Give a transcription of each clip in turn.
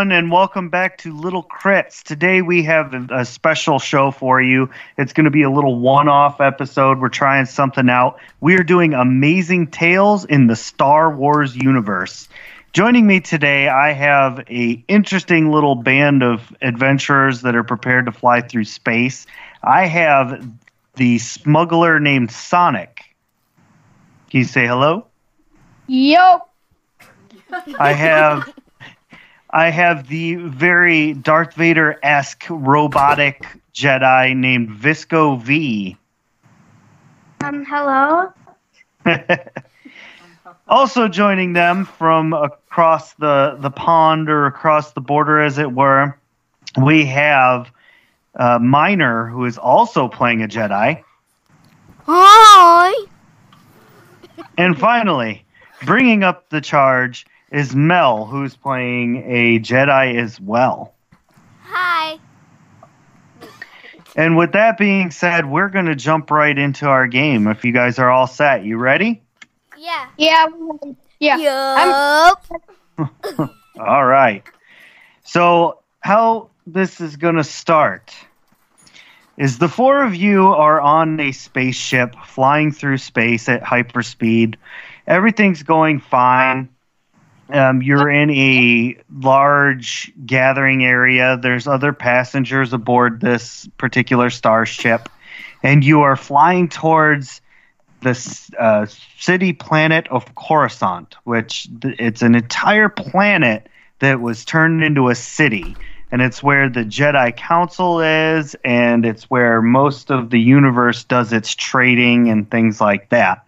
everyone, and welcome back to Little Crits. Today we have a, a special show for you. It's going to be a little one off episode. We're trying something out. We are doing Amazing Tales in the Star Wars universe. Joining me today, I have a interesting little band of adventurers that are prepared to fly through space. I have the smuggler named Sonic. Can you say hello? Yo. I have I have the very Darth Vader esque robotic Jedi named Visco V. Um. Hello. also joining them from across the, the pond or across the border, as it were, we have uh, Miner, who is also playing a Jedi. Hi. And finally, bringing up the charge is Mel, who's playing a Jedi as well. Hi. And with that being said, we're going to jump right into our game. If you guys are all set, you ready? Yeah. Yeah. Yeah. Yup. All right. So, how this is going to start is the four of you are on a spaceship flying through space at hyperspeed. Everything's going fine. Um, you're in a large gathering area. There's other passengers aboard this particular starship, and you are flying towards the uh, city planet of Coruscant, which th- it's an entire planet that was turned into a city, and it's where the Jedi Council is, and it's where most of the universe does its trading and things like that.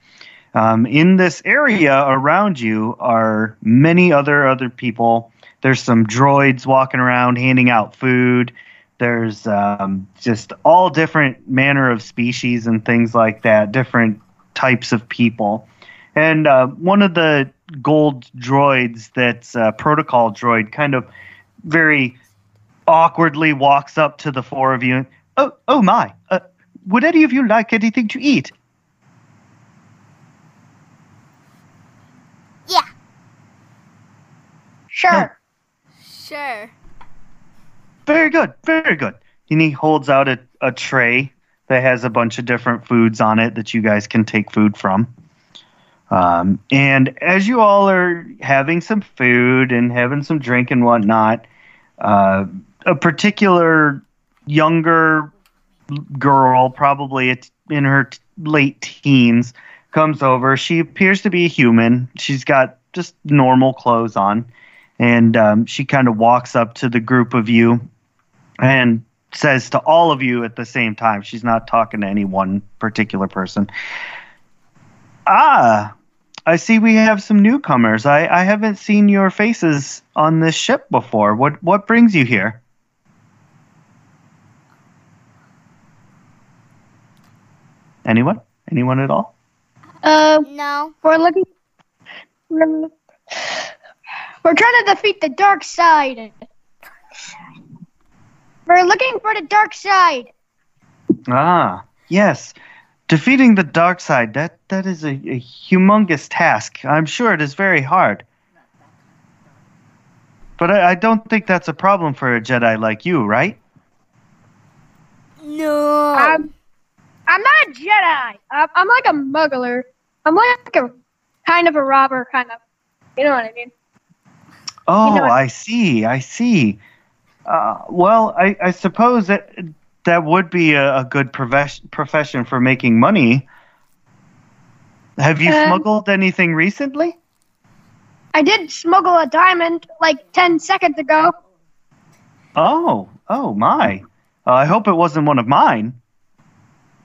Um, in this area around you are many other other people. There's some droids walking around handing out food. There's um, just all different manner of species and things like that, different types of people. And uh, one of the gold droids that's a protocol droid kind of very awkwardly walks up to the four of you. Oh, oh my! Uh, would any of you like anything to eat? Sure. Sure. Very good, very good. And he holds out a, a tray that has a bunch of different foods on it that you guys can take food from. Um, and as you all are having some food and having some drink and whatnot, uh, a particular younger girl, probably in her t- late teens, comes over. She appears to be a human. She's got just normal clothes on. And um, she kind of walks up to the group of you and says to all of you at the same time, she's not talking to any one particular person. Ah, I see we have some newcomers. I, I haven't seen your faces on this ship before. What what brings you here? Anyone? Anyone at all? Uh, No. we're looking. We're, we're trying to defeat the dark side. We're looking for the dark side. Ah, yes. Defeating the dark side, that, that is a, a humongous task. I'm sure it is very hard. But I, I don't think that's a problem for a Jedi like you, right? No. I'm, I'm not a Jedi. I'm, I'm like a muggler. I'm like a kind of a robber, kind of. You know what I mean? Oh, know- I see. I see. Uh, well, I, I suppose that that would be a, a good profession profession for making money. Have you Um, smuggled anything recently? I did smuggle a diamond like 10 seconds ago. Oh, oh my! Uh, I hope it wasn't one of mine.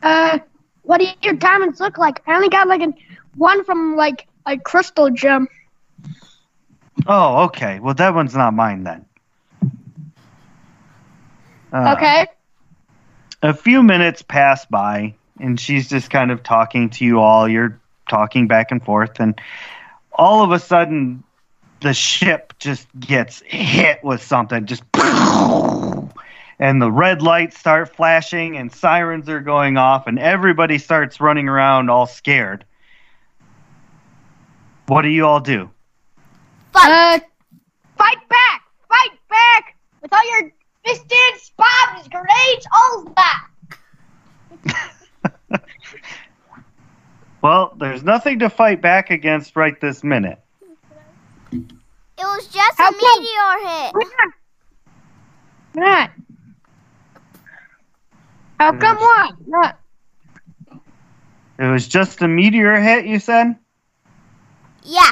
Uh, what do your diamonds look like? I only got like an, one from like a crystal gem. Oh, okay. Well, that one's not mine then. Uh, Okay. A few minutes pass by, and she's just kind of talking to you all. You're talking back and forth, and all of a sudden, the ship just gets hit with something. Just. And the red lights start flashing, and sirens are going off, and everybody starts running around all scared. What do you all do? Fight. Uh, fight back. with all your distance, bombs, grenades, all of that. well, there's nothing to fight back against right this minute. It was just How a come? meteor hit. Why not? Why not? How come what? Not. It was just a meteor hit, you said? Yeah.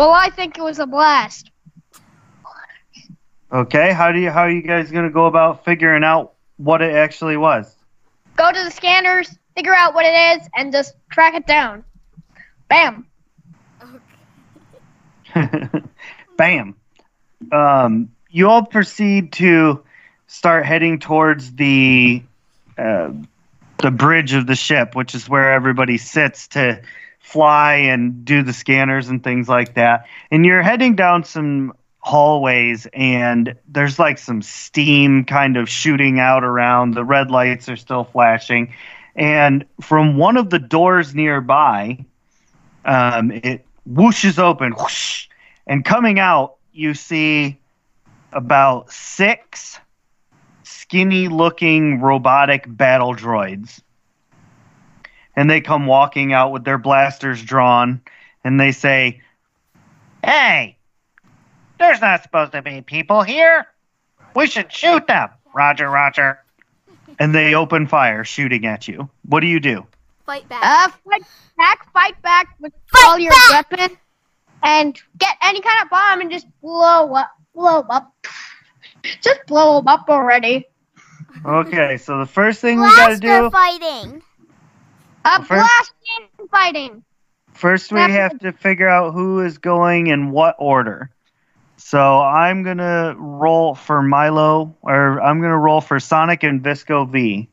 Well, I think it was a blast. Okay, how do you how are you guys gonna go about figuring out what it actually was? Go to the scanners, figure out what it is, and just track it down. Bam. Bam. Um, you all proceed to start heading towards the uh, the bridge of the ship, which is where everybody sits to fly and do the scanners and things like that. And you're heading down some hallways, and there's like some steam kind of shooting out around. The red lights are still flashing, and from one of the doors nearby, um, it whooshes open, whoosh, and coming out, you see about six skinny looking robotic battle droids. And they come walking out with their blasters drawn, and they say, Hey, there's not supposed to be people here. We should shoot them. Roger, Roger. And they open fire, shooting at you. What do you do? Fight back. Uh, fight back, fight back with Fight all your back! weapon, and get any kind of bomb and just blow up, blow up. Just blow 'em up already. Okay, so the first thing we gotta do. Blaster do. fighting. Uh, First- blasting fighting. First, we have to figure out who is going in what order. So I'm gonna roll for Milo, or I'm gonna roll for Sonic and Visco V.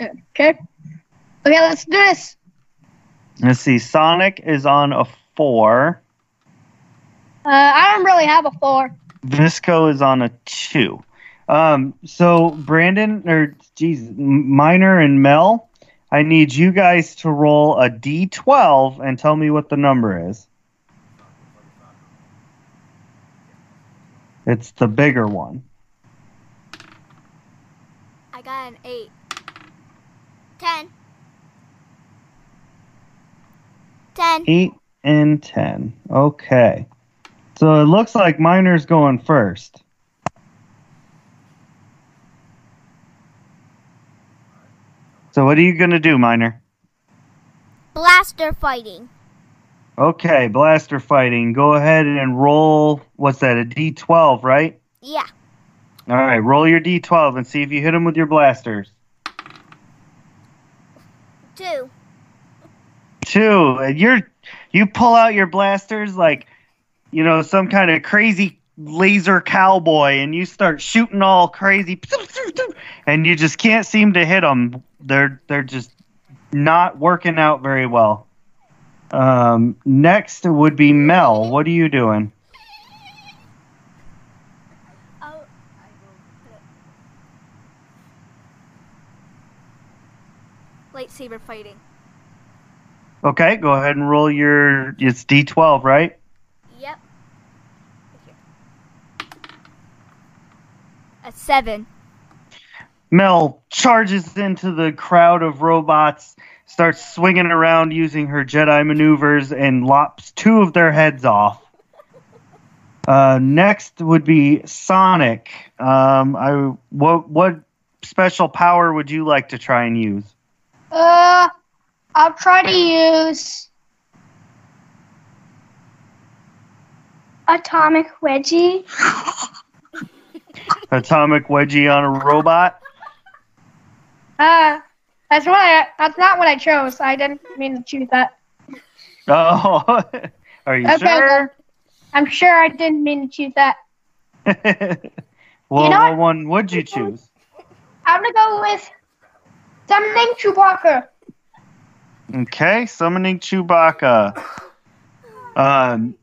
Okay. Okay, let's do this. Let's see. Sonic is on a four. Uh, I don't really have a four. Visco is on a two. Um, so Brandon or Jesus, Minor and Mel, I need you guys to roll a D12 and tell me what the number is. It's the bigger one. I got an eight. Ten. Ten. Eight and ten. Okay. So it looks like Miner's going first. So what are you gonna do, Minor? Blaster fighting. Okay, blaster fighting. Go ahead and roll. What's that? A D12, right? Yeah. All right, roll your D12 and see if you hit them with your blasters. Two. Two. And you're you pull out your blasters like you know some kind of crazy laser cowboy, and you start shooting all crazy, and you just can't seem to hit them. They're they're just not working out very well. Um, next would be Mel. What are you doing? Oh. Lightsaber fighting. Okay, go ahead and roll your. It's D12, right? A seven. Mel charges into the crowd of robots, starts swinging around using her Jedi maneuvers, and lops two of their heads off. Uh, next would be Sonic. Um, I what what special power would you like to try and use? Uh, I'll try to use atomic wedgie. Atomic wedgie on a robot. Uh, that's what I. That's not what I chose. I didn't mean to choose that. Oh, are you Okay, sure? I'm sure I didn't mean to choose that. well, You know what what? one would you choose? I'm gonna go with summoning Chewbacca. Okay, summoning Chewbacca. Um,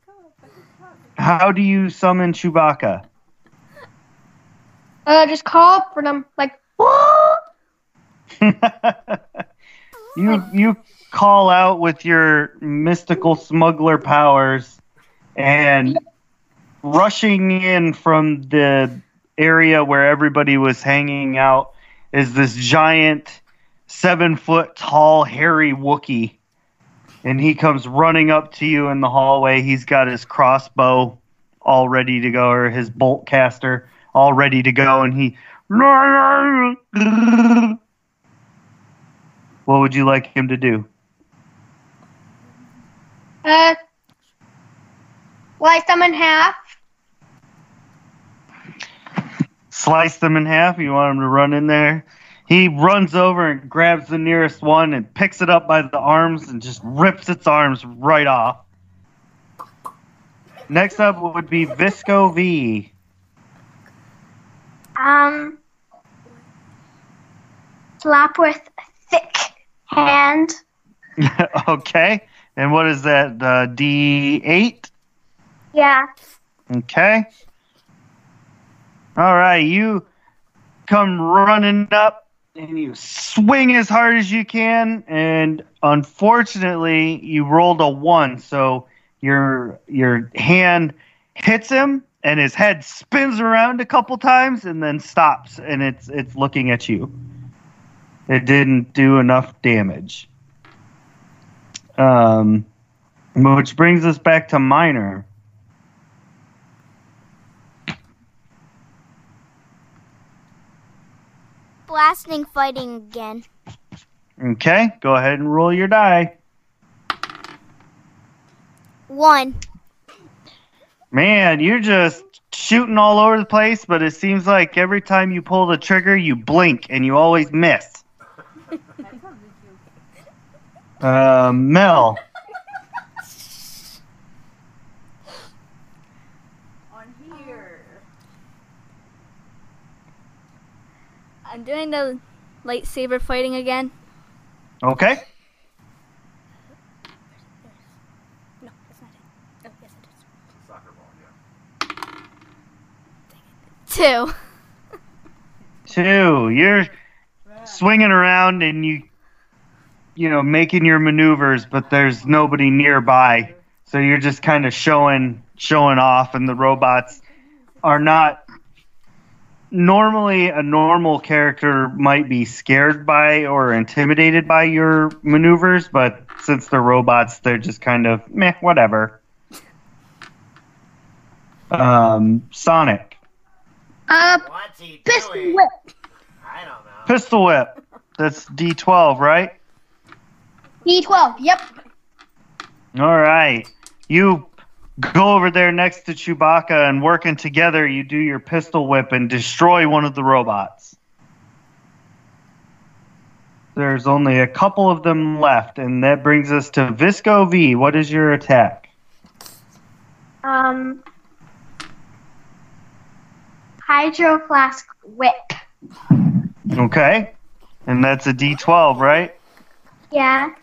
how do you summon Chewbacca? Uh, just call for them like. You you call out with your mystical smuggler powers, and rushing in from the area where everybody was hanging out is this giant, seven foot tall, hairy Wookie. And he comes running up to you in the hallway. He's got his crossbow all ready to go, or his bolt caster all ready to go, and he. What would you like him to do? Uh, slice them in half. slice them in half. You want him to run in there. He runs over and grabs the nearest one and picks it up by the arms and just rips its arms right off. Next up would be Visco V. Um, slap with thick hand. okay. And what is that? Uh, D8? Yeah. Okay. All right. You come running up and you swing as hard as you can. And unfortunately, you rolled a one. So your your hand hits him and his head spins around a couple times and then stops and it's it's looking at you. It didn't do enough damage. Um, which brings us back to minor. Blasting fighting again. Okay, go ahead and roll your die. One. Man, you're just shooting all over the place, but it seems like every time you pull the trigger, you blink and you always miss. Uh, Mel. On here. I'm doing the lightsaber fighting again. Okay. No, that's not it. Oh, yes, it is. Soccer ball, yeah. Two. Two. You're swinging around and you, you know, making your maneuvers, but there's nobody nearby. So you're just kind of showing, showing off, and the robots are not. Normally, a normal character might be scared by or intimidated by your maneuvers, but since they're robots, they're just kind of meh, whatever. Um, Sonic. Uh, What's he pistol doing? whip. I don't know. Pistol whip. That's D12, right? D12. Yep. All right. You go over there next to Chewbacca and working together, you do your pistol whip and destroy one of the robots. There's only a couple of them left, and that brings us to Visco V. What is your attack? Um, hydro flask whip. Okay. And that's a D12, right? Yeah.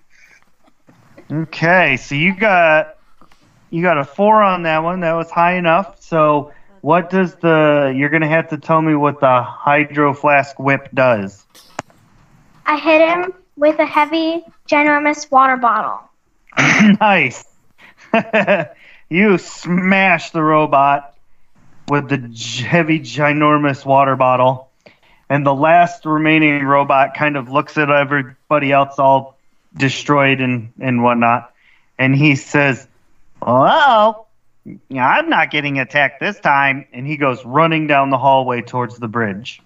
Okay, so you got you got a four on that one. That was high enough. So what does the you're gonna have to tell me what the hydro flask whip does. I hit him with a heavy, ginormous water bottle. nice. you smash the robot with the heavy, ginormous water bottle, and the last remaining robot kind of looks at everybody else all destroyed and and whatnot, and he says, "Well, I'm not getting attacked this time," and he goes running down the hallway towards the bridge.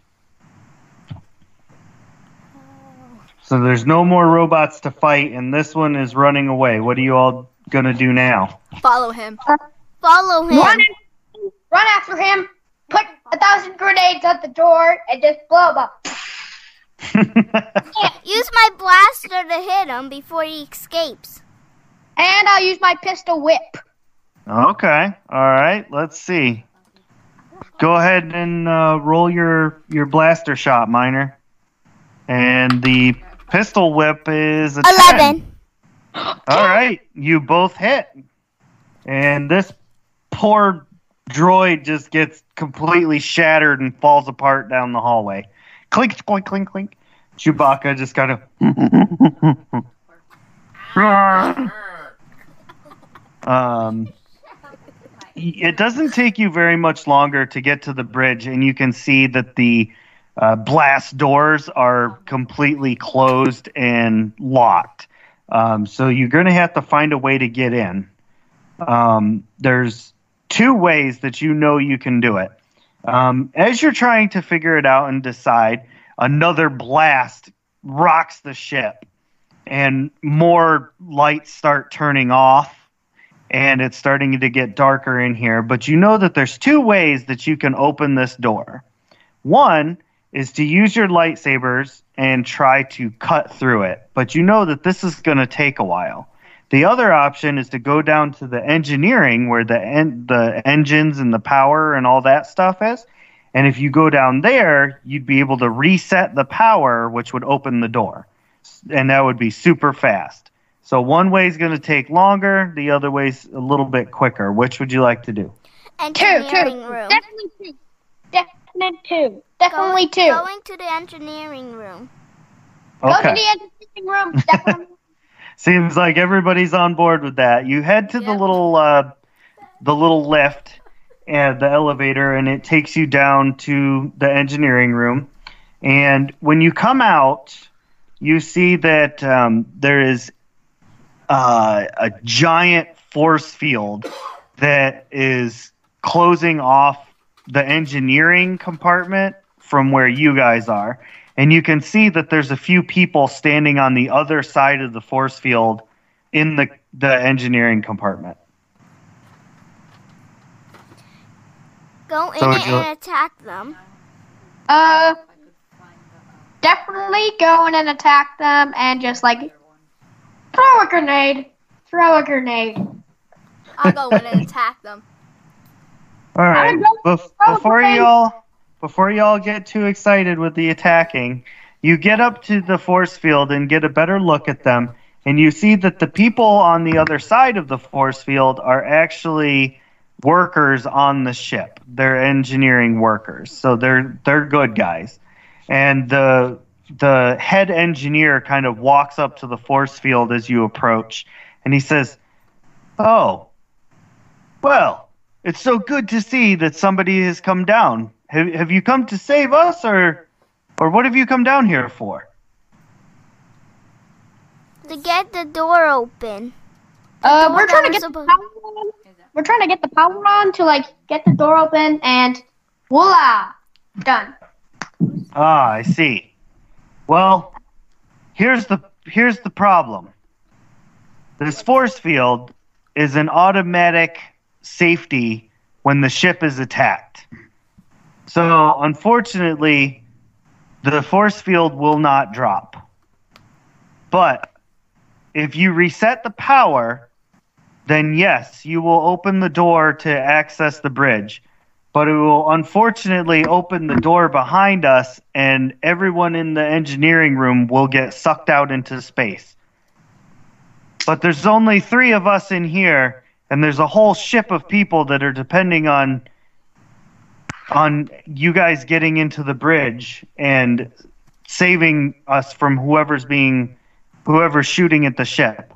So there's no more robots to fight, and this one is running away. What are you all gonna do now? Follow him. Follow him. Run, in, run after him. Put a thousand grenades at the door and just blow them up. Use my blaster to hit him before he escapes. And I'll use my pistol whip. okay, all right. Let's see. Go ahead and uh, roll your your blaster shot, miner. And the pistol whip is a 10. Eleven. All right, you both hit, and this poor droid just gets completely shattered and falls apart down the hallway. Clink, clink, clink, clink. Chewbacca just kind of. um. it doesn't take you very much longer to get to the bridge, and you can see that the uh, blast doors are completely closed and locked. Um, so you're going to have to find a way to get in. Um, there's two ways that you know you can do it. Um, as you're trying to figure it out and decide, another blast rocks the ship, and more lights start turning off and it's starting to get darker in here. But you know that there's two ways that you can open this door. One is to use your lightsabers and try to cut through it, but you know that this is going to take a while. The other option is to go down to the engineering where the en- the engines and the power and all that stuff is. And if you go down there, you'd be able to reset the power, which would open the door. And that would be super fast. So one way is going to take longer, the other way's a little bit quicker. Which would you like to do? Two, Engineering two. room. Definitely two. Definitely two. Definitely Going- two. Going to the engineering room. Go to Okay. the engineering room. Definitely. Seems like everybody's on board with that. You head to the little uh, the little lift and the elevator, and it takes you down to the engineering room. And when you come out, you see that um, there is uh, a giant force field that is closing off the engineering compartment from where you guys are. And you can see that there's a few people standing on the other side of the force field in the, the engineering compartment. Go in So it you- and attack them. uh, definitely go in and attack them and just like throw a grenade. Throw a grenade. I'll go in and attack them. All right. I'm Bef- before y'all before y'all get too excited with the attacking, you get up to the force field and get a better look at them, and you see that the people on the other side of the force field are actually workers on the ship. They're engineering workers, so they're they're good guys. And the the head engineer kind of walks up to the force field as you approach, and he says, "Oh, well, it's so good to see that somebody has come down. Have, have you come to save us, or, or what have you come down here for? To get the door open. Uh, door we're trying to get was the power on. We're trying to get the power on to like get the door open and voila, done. Ah, I see. Well, here's the here's the problem. This force field is an automatic safety when the ship is attacked. So, unfortunately, the force field will not drop. But if you reset the power, then yes, you will open the door to access the bridge. But it will unfortunately open the door behind us, and everyone in the engineering room will get sucked out into space. But there's only three of us in here, and there's a whole ship of people that are depending on on you guys getting into the bridge and saving us from whoever's being whoever's shooting at the ship.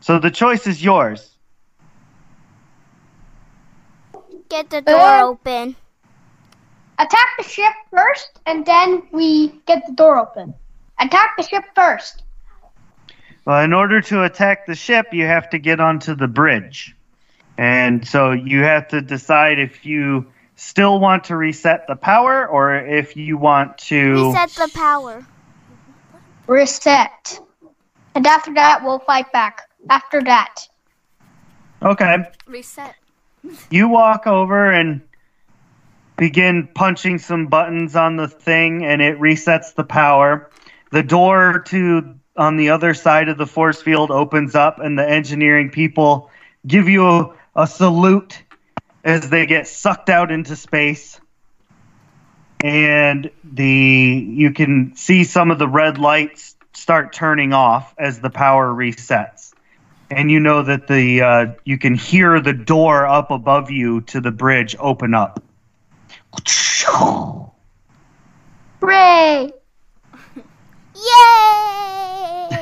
So the choice is yours. Get the door Uh, open. Attack the ship first, and then we get the door open. Attack the ship first. Well, in order to attack the ship, you have to get onto the bridge. And so you have to decide if you still want to reset the power or if you want to. Reset the power. Reset. And after that, we'll fight back. After that. Okay. Reset. You walk over and begin punching some buttons on the thing, and it resets the power. The door to on the other side of the force field opens up, and the engineering people give you a, a salute as they get sucked out into space. And the you can see some of the red lights start turning off as the power resets and you know that the uh, you can hear the door up above you to the bridge open up. Hooray! Yay!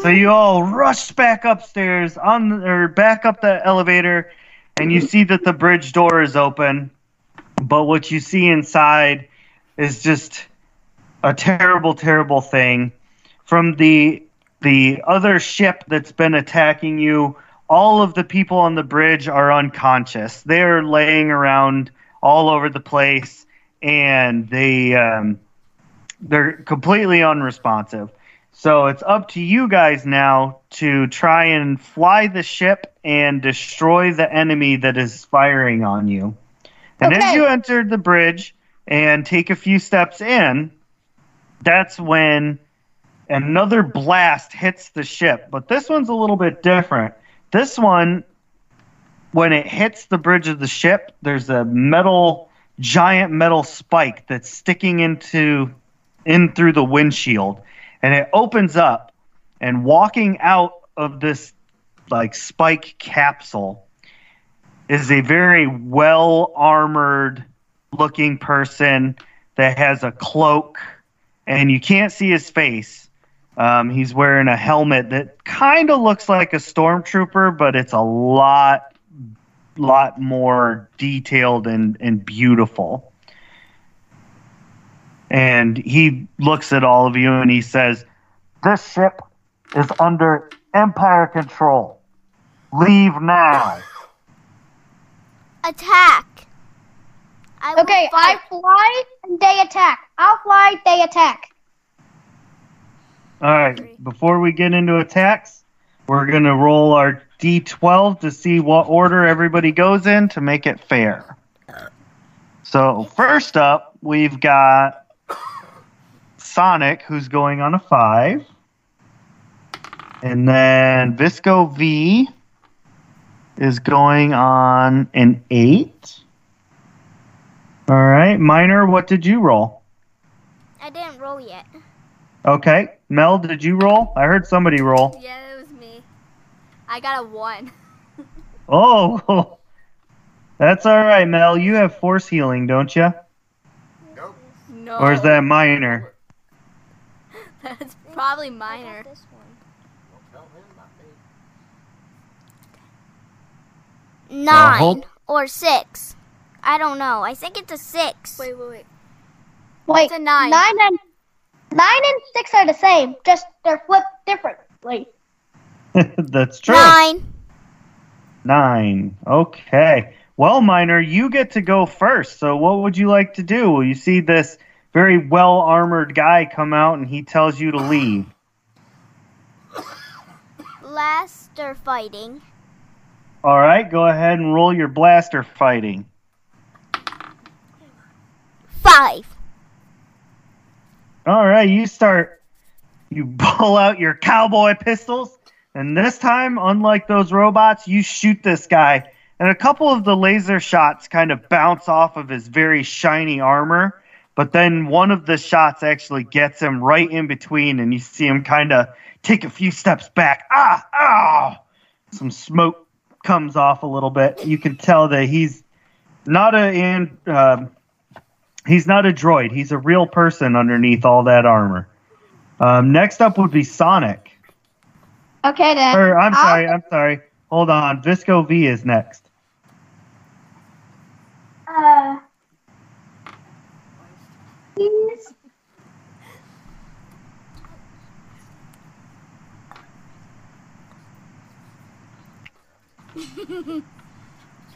So you all rush back upstairs on or back up the elevator, and you see that the bridge door is open, but what you see inside is just a terrible, terrible thing. From the the other ship that's been attacking you, all of the people on the bridge are unconscious. They're laying around all over the place, and they um, they're completely unresponsive. So it's up to you guys now to try and fly the ship and destroy the enemy that is firing on you. And as you enter the bridge and take a few steps in, that's when another blast hits the ship. But this one's a little bit different. This one, when it hits the bridge of the ship, there's a metal, giant metal spike that's sticking into in through the windshield, and it opens up, and walking out of this like spike capsule is a very well armored looking person that has a cloak, and you can't see his face. Um, he's wearing a helmet that kind of looks like a stormtrooper, but it's a lot, lot more detailed and, and beautiful. And he looks at all of you and he says, This ship is under Empire control. Leave now. Attack. I Okay, I fly and they attack. I'll fly, they attack. All right, before we get into attacks, we're going to roll our d12 to see what order everybody goes in to make it fair. So, first up, we've got Sonic, who's going on a 5. And then Visco V is going on an 8. All right, Minor, what did you roll? I didn't roll yet. Okay, Mel, did you roll? I heard somebody roll. Yeah, it was me. I got a one. Oh, that's all right, Mel. You have force healing, don't you? Nope. No. Or is that minor? That's probably minor. Don't tell him my fate. Nine hold- or six. I don't know. I think it's a six. Wait, wait, wait. Wait, It's a nine. Nine and nine and six are the same, just they're flipped differently. that's true. Nine. Nine. Okay. Well, minor, you get to go first. So, what would you like to do? Well, you see this very well armored guy come out, and he tells you to leave. Blaster fighting. All right, go ahead and roll your blaster fighting. Five. All right, you start. You pull out your cowboy pistols, and this time, unlike those robots, you shoot this guy. And a couple of the laser shots kind of bounce off of his very shiny armor, but then one of the shots actually gets him right in between, and you see him kind of take a few steps back. Ah, ah! Some smoke comes off a little bit. You can tell that he's not a and um he's not a droid. He's a real person underneath all that armor. Um, next up would be Sonic. Okay then. Or I'm I'll- sorry, I'm sorry. Hold on. Visco V is next. Uh, please.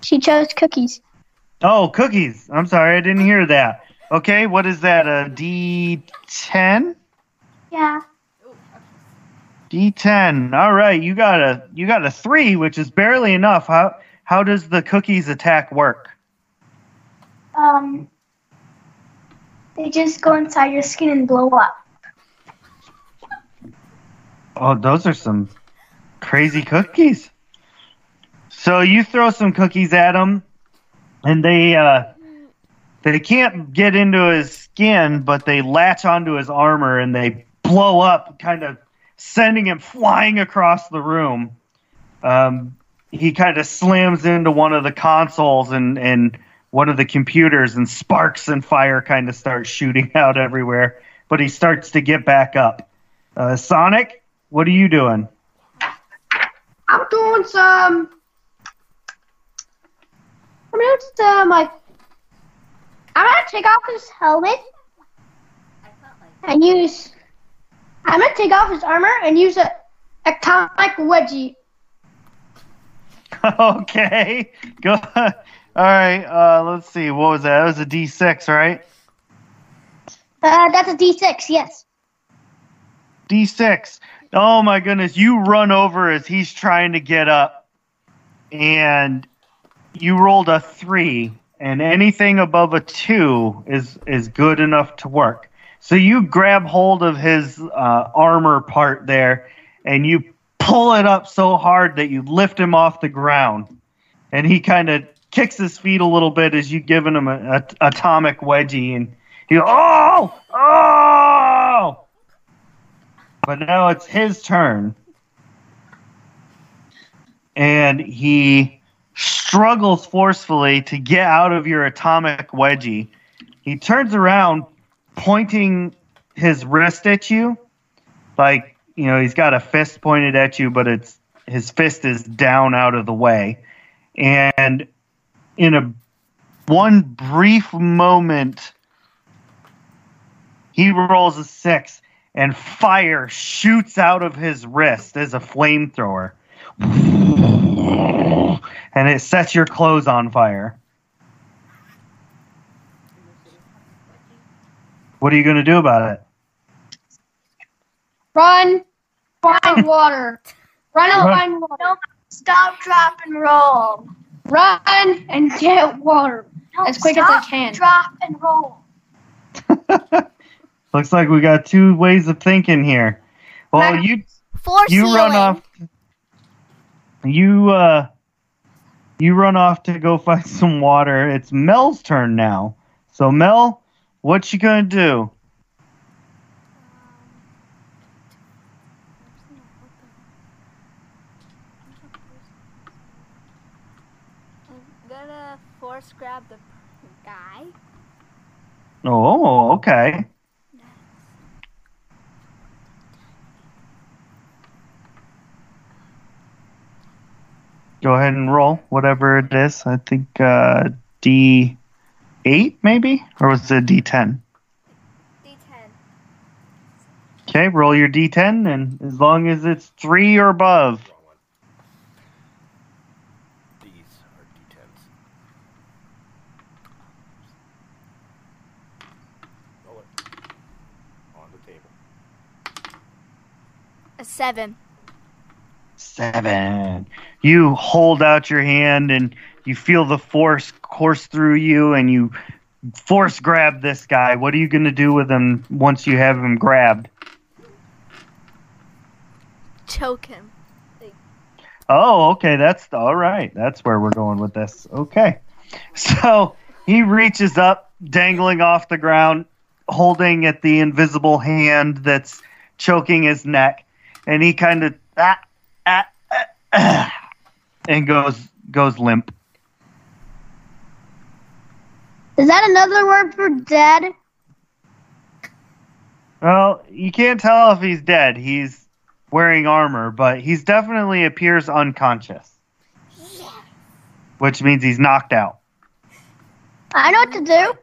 She chose cookies. Oh, cookies. I'm sorry, I didn't hear that. Okay, what is that? A D10? Yeah. D10. All right, you got a you got a 3, which is barely enough. How how does the cookies attack work? Um, they just go inside your skin and blow up. Oh, those are some crazy cookies. So you throw some cookies at them, and they uh, they can't get into his skin, but they latch onto his armor and they blow up, kind of sending him flying across the room. Um, he kind of slams into one of the consoles and and one of the computers, and sparks and fire kind of start shooting out everywhere. But he starts to get back up. Uh, Sonic, what are you doing? I'm doing some just um like I'm gonna take off his helmet and use. I'm gonna take off his armor and use a atomic wedgie. okay. Go. All right. Uh, let's see. What was that? That was a D6, right? Uh, that's a D6. Yes. D6. Oh my goodness. You run over as he's trying to get up, and you rolled a three, and anything above a two is is good enough to work. So you grab hold of his uh, armor part there, and you pull it up so hard that you lift him off the ground, and he kind of kicks his feet a little bit as you giving him an atomic wedgie, and he oh oh. But now it's his turn, and he struggles forcefully to get out of your atomic wedgie. He turns around, pointing his wrist at you, like you know he's got a fist pointed at you, but it's his fist is down out of the way, and in a one brief moment, he rolls a six, and fire shoots out of his wrist as a flamethrower, and it sets your clothes on fire. What are you going to do about it? Run, find water. Run and Run. find water. Stop, drop, and roll. Run and get water. No, As quick as I can. Drop and roll. Looks like we got two ways of thinking here. Well, you Force you run off. You uh, you run off to go find some water. It's Mel's turn now. So Mel, what you gonna do? I'm gonna force grab the guy. Oh, okay. Go ahead and roll whatever it is. I think uh, D eight maybe, or was it D ten? D10. Okay, roll your D10, and as long as it's three or above. These are D10s. Roll it. On the table. A seven. Seven. You hold out your hand and you feel the force course through you, and you force grab this guy. What are you going to do with him once you have him grabbed? Choke him. Oh, okay. That's all right. That's where we're going with this. Okay. So he reaches up, dangling off the ground, holding at the invisible hand that's choking his neck, and he kind of ah, and goes goes limp. Is that another word for dead? Well, you can't tell if he's dead. He's wearing armor, but he's definitely appears unconscious, Yeah. which means he's knocked out. I know what to do.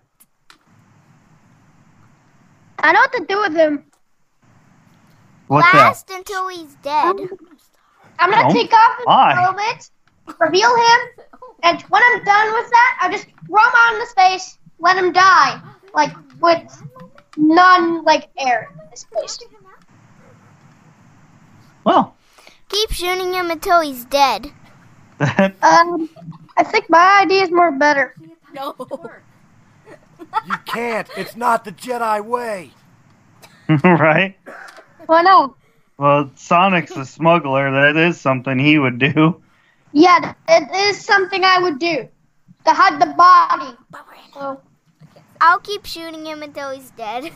I know what to do with him. What's Last until he's dead. Um, I'm gonna Don't take off his lie. helmet, reveal him, and when I'm done with that, I just throw him out in the space, let him die, like with none like air in his place. Well, Keep shooting him until he's dead. Um, I think my idea is more better. No. You can't. It's not the Jedi way. right? Why not? Well, Sonic's a smuggler. That is something he would do. Yeah, it is something I would do to hide the body. So, I'll keep shooting him until he's dead.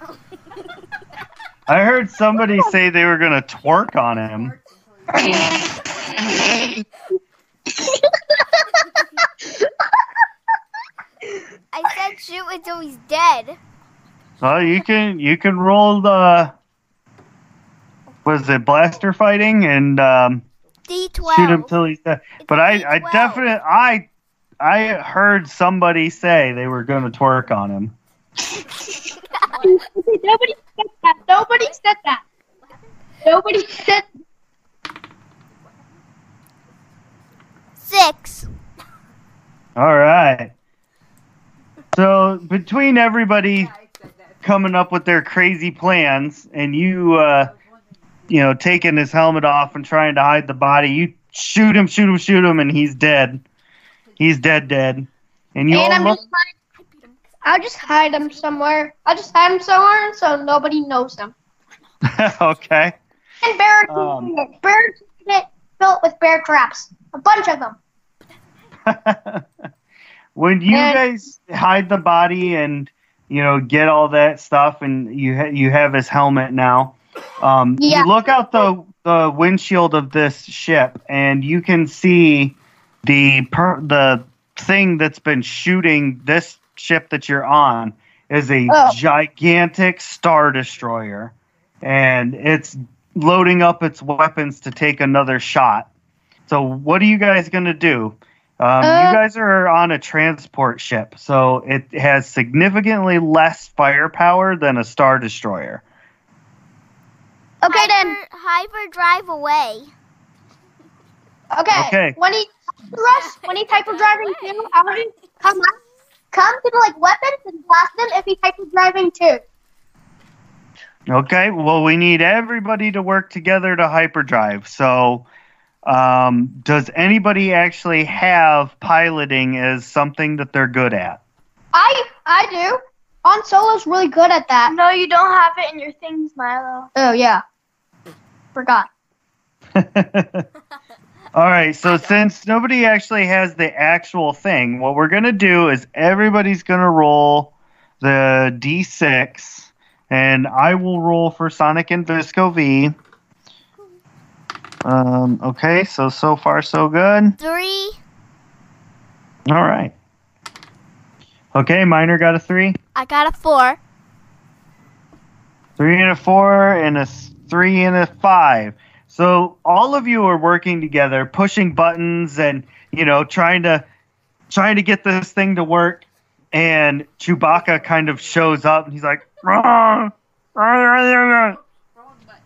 I heard somebody say they were gonna twerk on him. I said shoot until he's dead. Well, you can you can roll the was it blaster fighting and um, D12. shoot him till he's dead. But I I D12. definitely I I heard somebody say they were going to twerk on him. Nobody said that. Nobody said that. Nobody said. Six. All right. So between everybody coming up with their crazy plans and you, uh, you know, taking his helmet off and trying to hide the body, you shoot him, shoot him, shoot him, and he's dead. He's dead, dead. And you and all look. just I'll just hide him somewhere. I'll just hide him somewhere so nobody knows him. okay. And bear, Um. bear it filled with bear traps. A bunch of them. when you And- guys hide the body and you know get all that stuff, and you ha- you have his helmet now, um, Yeah. you look out the the windshield of this ship, and you can see the per- the thing that's been shooting this ship that you're on is a Oh. gigantic star destroyer, and it's loading up its weapons to take another shot. So what are you guys gonna do? Um, Uh, you guys are on a transport ship, so it has significantly less firepower than a star destroyer. Okay then. Hyper, hyper drive away. Okay. Okay. When he Russ, when he's hyper driving too, I want to come up, come to the like weapons and blast him if he's hyper driving too. Okay, well, we need everybody to work together to hyperdrive. So, um, does anybody actually have piloting as something that they're good at? I I do. Han Solo's really good at that. No, you don't have it in your things, Milo. Oh yeah. Forgot. All right, so since nobody actually has the actual thing, what we're going to do is everybody's going to roll the d6, and I will roll for Sonic and Visco V. Um, okay, so so far so good. Three. All right. Okay, Miner got a three, I got a four. three and a four, and a three and a five. So all of you are working together, pushing buttons, and you know, trying to trying to get this thing to work. And Chewbacca kind of shows up, and he's like, "Wrong."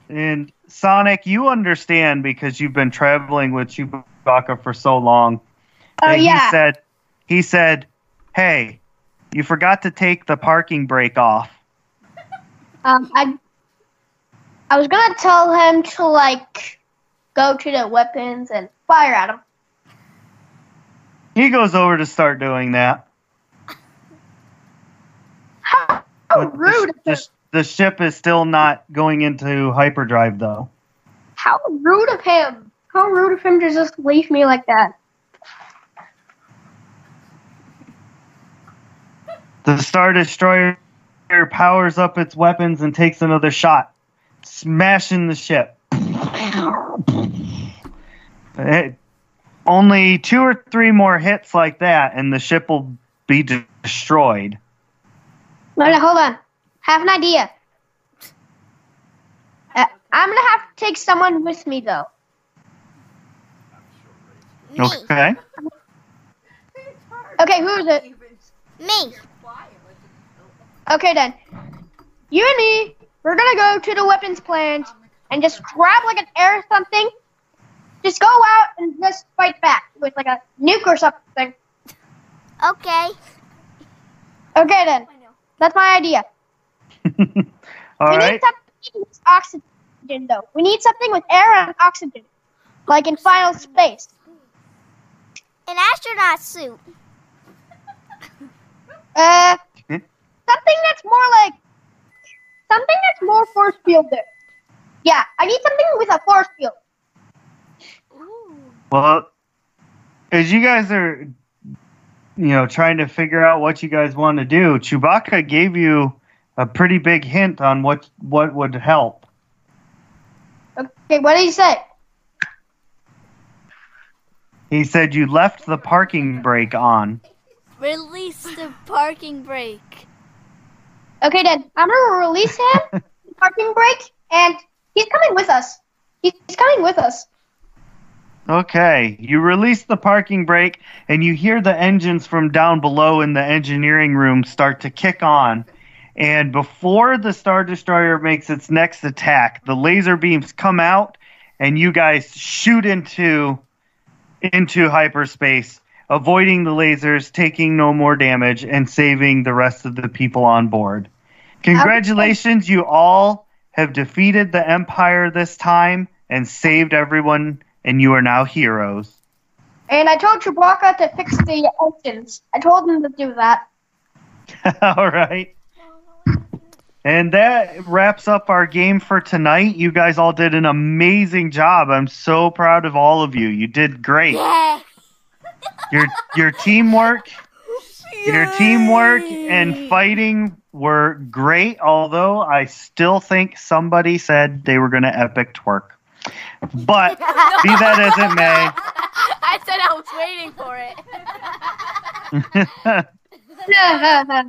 And Sonic, you understand because you've been traveling with Chewbacca for so long. Oh that yeah. He said, he said, "Hey, you forgot to take the parking brake off." Um, I I was gonna tell him to like go to the weapons and fire at him. He goes over to start doing that. How But rude! sh- the, the ship is still not going into hyperdrive though. How rude of him! How rude of him to just leave me like that. The Star Destroyer powers up its weapons and takes another shot, smashing the ship. It- only two or three more hits like that, and the ship will be de- destroyed. Wait, hold on. I Have an idea. Uh, I'm gonna have to take someone with me though. Me. Okay. Okay, who is it? Me. Okay then. You and me, we're gonna go to the weapons plant and just grab like an air or something. Just go out and just fight back with like a nuke or something. Okay. Okay then. That's my idea. All we right. need something with oxygen though. We need something with air and oxygen. Like in final space. An astronaut suit. Uh? Something that's more like something that's more force fielded. Yeah, I need something with a force field. Well, as you guys are, you know, trying to figure out what you guys want to do, Chewbacca gave you a pretty big hint on what what would help. Okay, what did he say? He said you left the parking brake on. Release the parking brake. Okay, then I'm gonna release him, parking brake, and he's coming with us. He's coming with us. Okay, you release the parking brake, and you hear the engines from down below in the engineering room start to kick on. And before the Star Destroyer makes its next attack, the laser beams come out, and you guys shoot into into hyperspace, avoiding the lasers, taking no more damage, and saving the rest of the people on board. Congratulations, you all have defeated the Empire this time and saved everyone, and you are now heroes. And I told Chewbacca to fix the engines. I told him to do that. all right. And that wraps up our game for tonight. You guys all did an amazing job. I'm so proud of all of you. You did great. Yeah. Your your teamwork, your teamwork and fighting were great. Although I still think somebody said they were going to epic twerk. But be that as it may, I said I was waiting for it.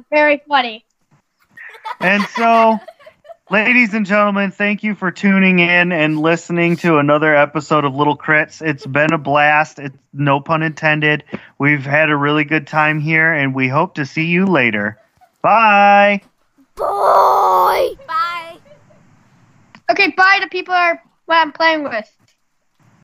Very funny. and so, ladies and gentlemen, thank you for tuning in and listening to another episode of Little Crits. It's been a blast. It's no pun intended. We've had a really good time here, and we hope to see you later. Bye. Boy. Bye. Okay, bye to people are what I'm playing with.